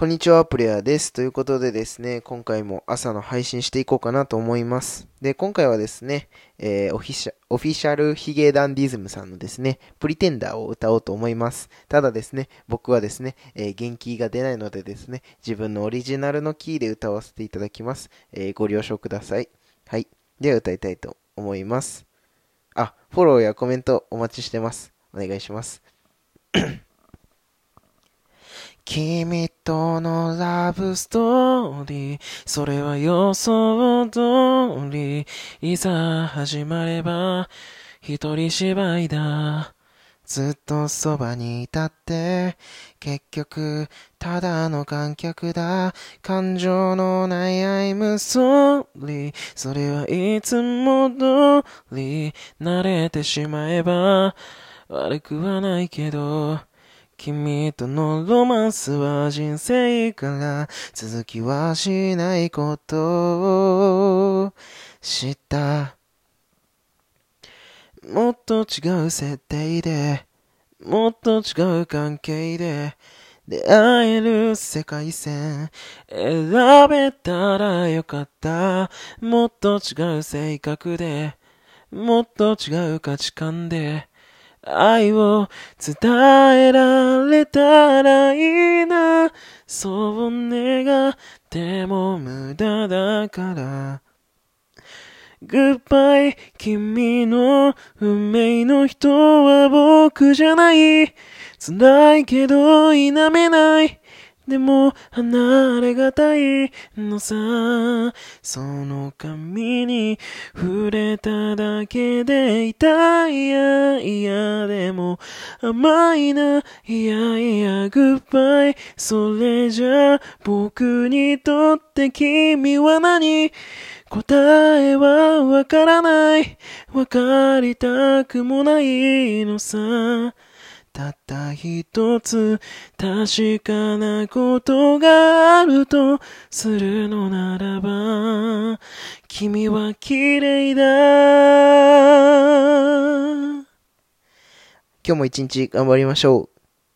こんにちは、プレイヤーです。ということでですね、今回も朝の配信していこうかなと思います。で、今回はですね、えー、オフィシャオフィシャルヒゲダンディズムさんのですね、プリテンダーを歌おうと思います。ただですね、僕はですね、えー、元気が出ないのでですね、自分のオリジナルのキーで歌わせていただきます。えー、ご了承ください。はい。では歌いたいと思います。あ、フォローやコメントお待ちしてます。お願いします。君とのラブストーリー、それは予想通り、いざ始まれば、一人芝居だ。ずっとそばにいたって、結局、ただの観客だ。感情のない I'm sorry。それはいつも通り、慣れてしまえば、悪くはないけど、君とのロマンスは人生から続きはしないことを知った。もっと違う設定で、もっと違う関係で、出会える世界線選べたらよかった。もっと違う性格で、もっと違う価値観で、愛を伝えられたらいいな。そう願っても無駄だから。Goodbye 君の運命の人は僕じゃない。辛いけど否めない。でも離れがたいのさ。その髪に触れただけで痛いやいやでも甘いないやいやグッバイそれじゃ僕にとって君は何？答えはわからない。わかりたくもないのさ。たった一つ確かなことがあるとするのならば君は綺麗だ今日も一日頑張りましょう。